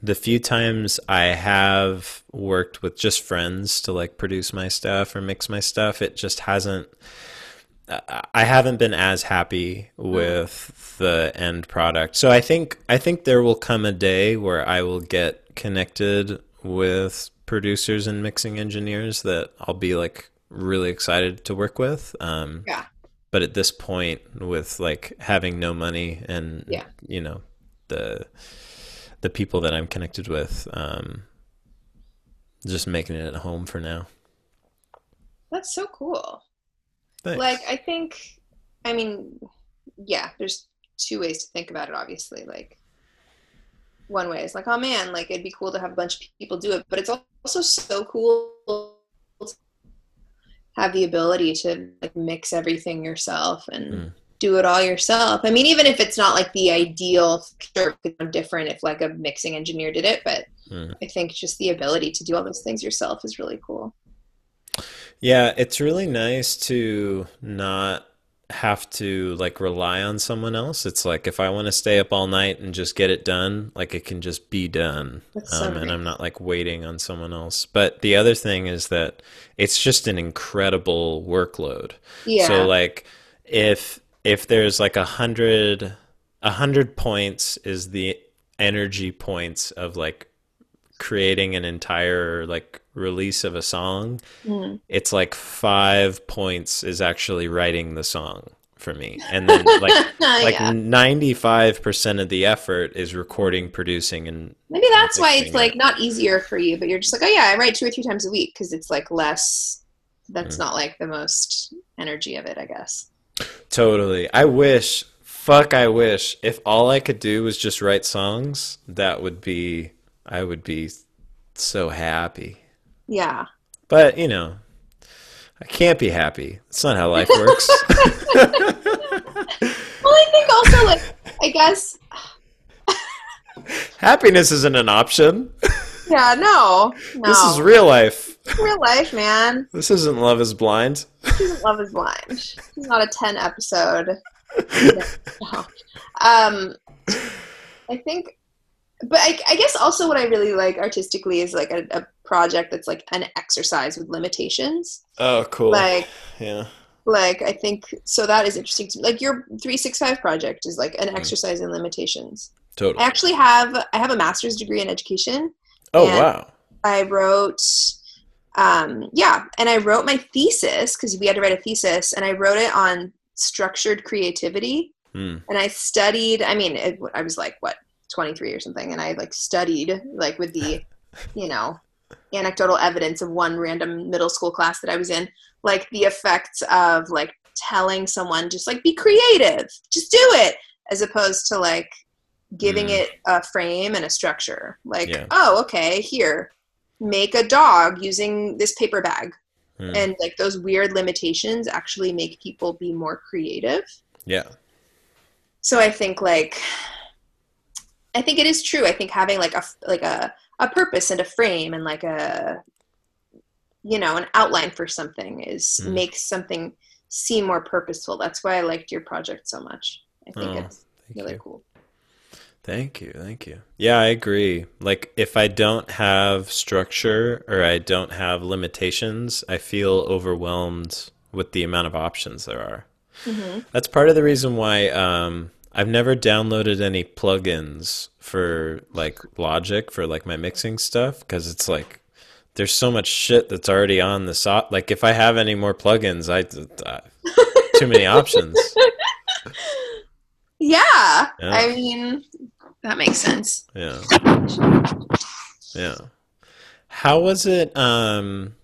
the few times I have worked with just friends to like produce my stuff or mix my stuff, it just hasn't. I haven't been as happy with the end product. So I think I think there will come a day where I will get connected with producers and mixing engineers that I'll be like really excited to work with. Um, Yeah. But at this point, with like having no money and Yeah. you know the the people that I'm connected with, um, just making it at home for now. That's so cool. Thanks. Like I think I mean, yeah, there's two ways to think about it obviously. Like one way is like, oh man, like it'd be cool to have a bunch of people do it, but it's also so cool have the ability to like mix everything yourself and Mm. do it all yourself. I mean, even if it's not like the ideal, sure, it could be different if like a mixing engineer did it, but Mm. I think just the ability to do all those things yourself is really cool. Yeah, it's really nice to not have to like rely on someone else. It's like if I want to stay up all night and just get it done, like it can just be done. So Um, and I'm not like waiting on someone else. But the other thing is that it's just an incredible workload. Yeah. So like if if there's like a hundred a hundred points is the energy points of like creating an entire like release of a song Mm. it's like five points is actually writing the song for me and then like *laughs* like 95% of the effort is recording producing and Maybe that's why it's like not easier for you, but you're just like, oh yeah, I write two or three times a week because it's like less. That's Mm. not like the most energy of it, I guess. totally i wish fuck i wish if all i could do was just write songs that would be i would be so happy Yeah. but you know i can't be happy that's not how life works *laughs* *laughs* Well, I think also like I guess *laughs* happiness isn't an option Yeah, no, no. This is real life. real life, man. This isn't Love is Blind. This isn't Love is Blind. It's not a ten episode. No. Um, I think, but I, I guess also what I really like artistically is like a, a project that's like an exercise with limitations. Oh, cool. Like, yeah. like I think so that is interesting to. Like your three six five project is like an Mm. exercise in limitations. Totally. I actually have I have a master's degree in education. Oh, wow. I wrote, um, yeah, and I wrote my thesis because we had to write a thesis, and I wrote it on structured creativity. Hmm. And I studied. I mean, it, I was like what twenty three or something, and I like studied like with the, *laughs* you know, anecdotal evidence of one random middle school class that I was in, like the effects of like telling someone just like be creative, just do it, as opposed to like giving Mm. it a frame and a structure. Like, Yeah. oh, okay, here, make a dog using this paper bag. Hmm. And like those weird limitations actually make people be more creative. Yeah. So I think like I think it is true. I think having like a like a a purpose and a frame and like a you know, an outline for something is Mm. makes something seem more purposeful. That's why I liked your project so much. I think Oh, it's really you. cool. Thank you. Thank you. Yeah, I agree. Like, if I don't have structure or I don't have limitations, I feel overwhelmed with the amount of options there are. hmm That's part of the reason why um, I've never downloaded any plugins for like Logic for like my mixing stuff because it's like there's so much shit that's already on the so like if I have any more plugins, I uh, too many options. *laughs* Yeah. Yeah. I mean that makes sense. Yeah. Yeah. How was it um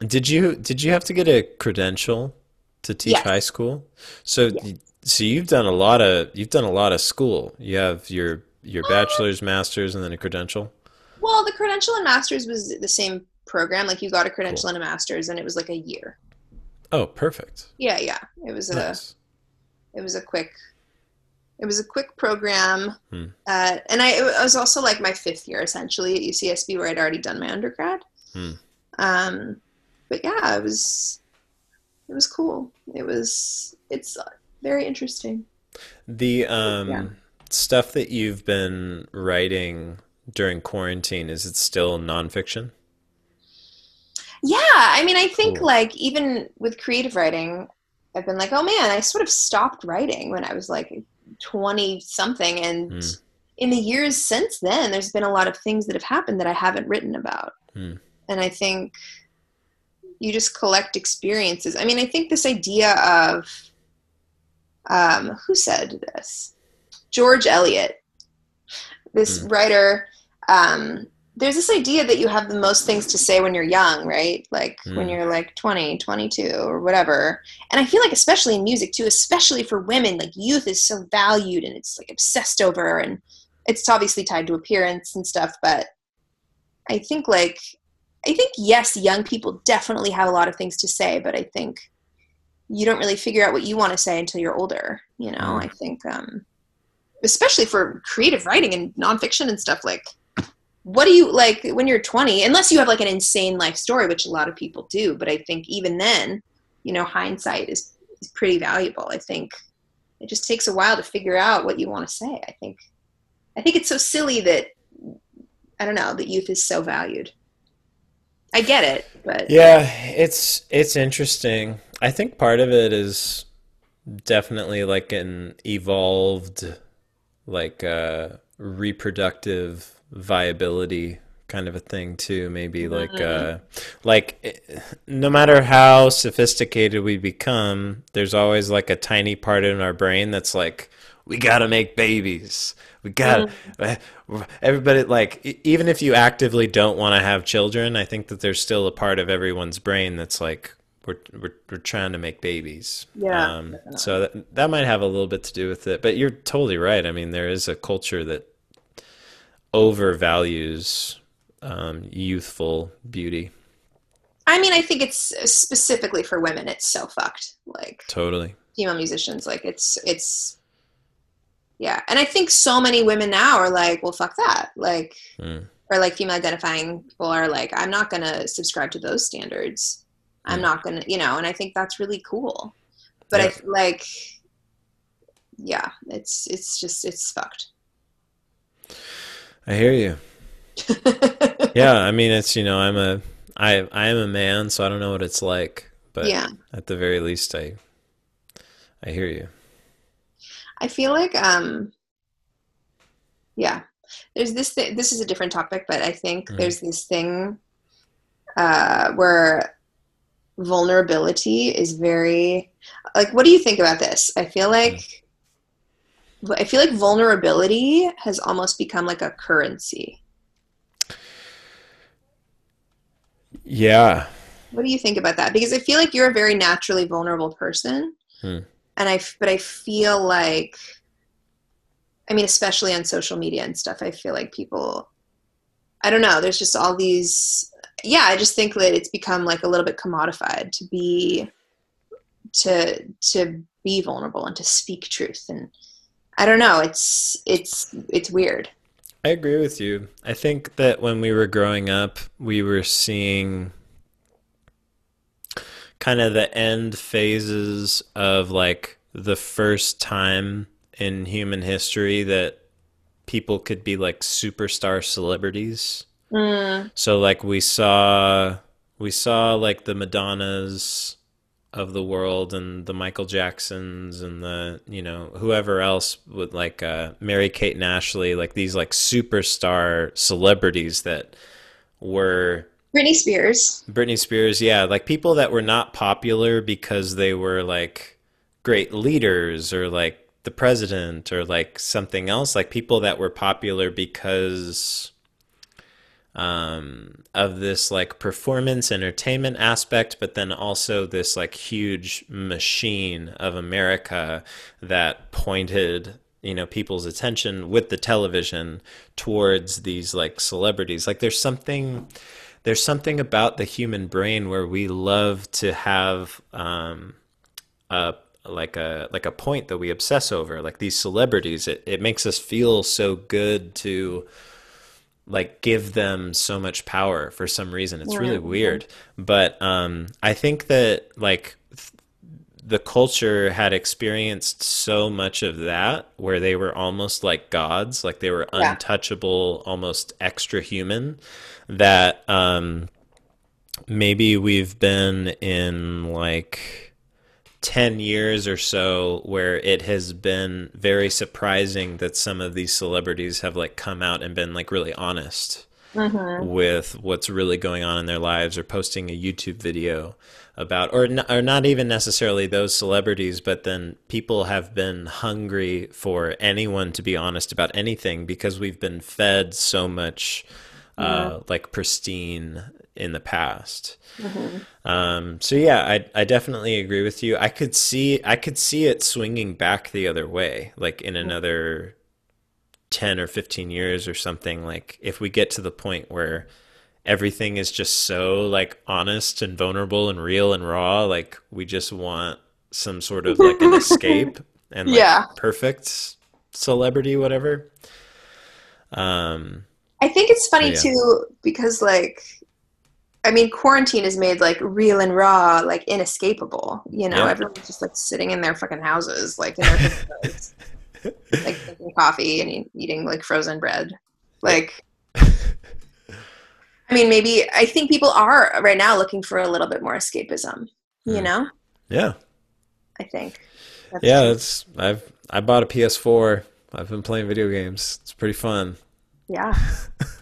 did you did you have to get a credential to teach Yes. high school? So Yes. So you've done a lot of you've done a lot of school. You have your your bachelor's, master's and then a credential. Well, the credential and masters was the same program. Like you got a credential and a master's and it was like a year. Oh, perfect. Yeah, yeah. It was a it was a quick it was a quick program Hmm. uh, and I, it was also like my fifth year essentially at ucsb where i'd already done my undergrad Hmm. um, but yeah it was it was cool it was it's very interesting The um Yeah. stuff that you've been writing during quarantine, is it still nonfiction? yeah i mean i think Cool. like even with creative writing i've been like oh man i sort of stopped writing when i was like 20 something and Hmm. in the years since then there's been a lot of things that have happened that i haven't written about Hmm. and i think you just collect experiences i mean i think this idea of um, who said this george eliot this Hmm. writer um, there's this idea that you have the most things to say when you're young right like when Hmm. you're like 20 22 or whatever and i feel like especially in music too especially for women like youth is so valued and it's like obsessed over and it's obviously tied to appearance and stuff but i think like i think yes young people definitely have a lot of things to say but i think you don't really figure out what you want to say until you're older you know Mm. i think um especially for creative writing and nonfiction and stuff like what do you like when you're 20 unless you have like an insane life story which a lot of people do but i think even then you know hindsight is, is pretty valuable i think it just takes a while to figure out what you want to say i think i think it's so silly that i don't know that youth is so valued i get it but Yeah, it's it's interesting. I think part of it is definitely like an evolved like uh reproductive viability kind of a thing too maybe like uh like eh, no matter how sophisticated we become there's always like a tiny part in our brain that's like we got to make babies. We got to everybody like even if you actively don't want to have children i think that there's still a part of everyone's brain that's like we're we're, we're trying to make babies. Yeah, um, so that, that might have a little bit to do with it but you're totally right. I mean there is a culture that overvalues um, youthful beauty. I mean i think it's specifically for women it's so fucked like totally. female musicians like it's it's yeah. And i think so many women now are like well fuck that. Like Mm. or like female identifying people are like i'm not going to subscribe to those standards i'm Mm. not going to you know and i think that's really cool but Yeah. i like yeah it's it's just it's fucked I hear you. *laughs* Yeah, I mean it's you know I'm a I I am a man, so I don't know what it's like, but yeah at the very least I I hear you. i feel like um yeah there's this thing this is a different topic but i think Mhm. there's this thing uh where vulnerability is very like what do you think about this? I feel like i feel like vulnerability has almost become like a currency. Yeah. what do you think about that? Because i feel like you're a very naturally vulnerable person. Hmm. and i but i feel like i mean especially on social media and stuff i feel like people i don't know there's just all these yeah i just think that it's become like a little bit commodified to be to to be vulnerable and to speak truth and i don't know it's it's it's weird I agree with you. I think that when we were growing up, we were seeing kind of the end phases of like the first time in human history that people could be like superstar celebrities. Mm, So like we saw we saw like the Madonnas of the world and the Michael Jacksons and the you know whoever else with like uh, Mary Kate and Ashley like these like superstar celebrities that were britney spears. Britney Spears yeah. Like people that were not popular because they were like great leaders or like the president or like something else. Like people that were popular because um, of this like performance entertainment aspect, but then also this like huge machine of America that pointed you know people's attention with the television towards these like celebrities. Like there's something there's something about the human brain where we love to have um, a like a like a point that we obsess over like these celebrities it, it makes us feel so good to like give them so much power for some reason. It's really weird. But um i think that like th- the culture had experienced so much of that where they were almost like gods like they were Yeah. untouchable almost extra human that um maybe we've been in like 10 years or so where it has been very surprising that some of these celebrities have like come out and been like really honest mm-hmm. with what's really going on in their lives or posting a YouTube video about or n- or not even necessarily those celebrities but then people have been hungry for anyone to be honest about anything because we've been fed so much uh, like pristine in the past Mm-hmm. um, so yeah, I I definitely agree with you. I could see I could see it swinging back the other way, like in another 10 or 15 years or something like if we get to the point where everything is just so like honest and vulnerable and real and raw, like we just want some sort of like an escape *laughs* and like Yeah. perfect celebrity whatever. Um I think it's funny Yeah. too because like I mean quarantine is made like real and raw, like inescapable. You know, Yeah. everyone's just like sitting in their fucking houses, like in their pajamas, *laughs* like drinking coffee and e- eating like frozen bread. Like *laughs* I mean maybe I think people are right now looking for a little bit more escapism, you Mm. know? yeah. I think. That's Yeah, it's I've I bought a PS4. I've been playing video games. It's pretty fun. yeah.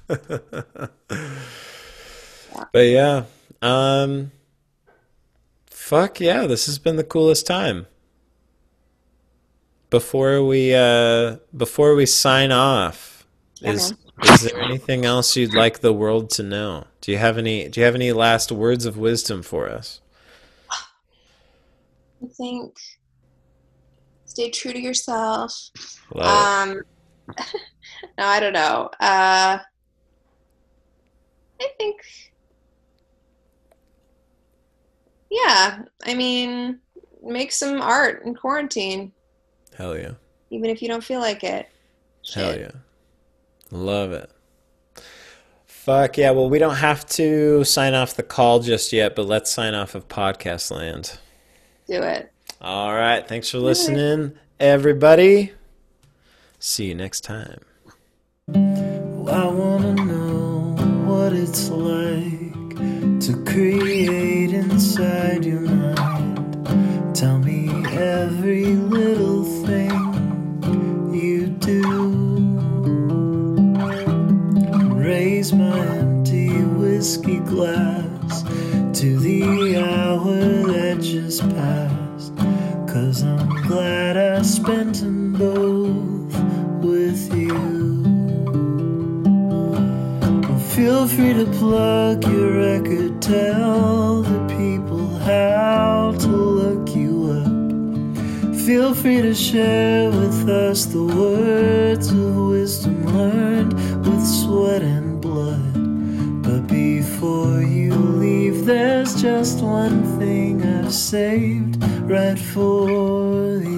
*laughs* But yeah, um fuck yeah, this has been the coolest time. Before we uh before we sign off, is is there anything else you'd like the world to know? Do you have any do you have any last words of wisdom for us? I think stay true to yourself. Love Um, *laughs* no, I don't know. Uh, I think, yeah. I mean, make some art in quarantine. Hell yeah. even if you don't feel like it. Hell yeah. Love it. Fuck yeah. Well, we don't have to sign off the call just yet, but let's sign off of podcast land. Do it. All right. Thanks for listening, everybody. See you next time. I wanna know what it's like to create inside your mind. Tell me every little thing you do. Raise my empty whiskey glass to the hour that just passed. Cause I'm glad I spent them both with you. Feel free to plug your record, tell how to look you up. Feel free to share with us the words of wisdom learned with sweat and blood. But before you leave, there's just one thing I've saved right for the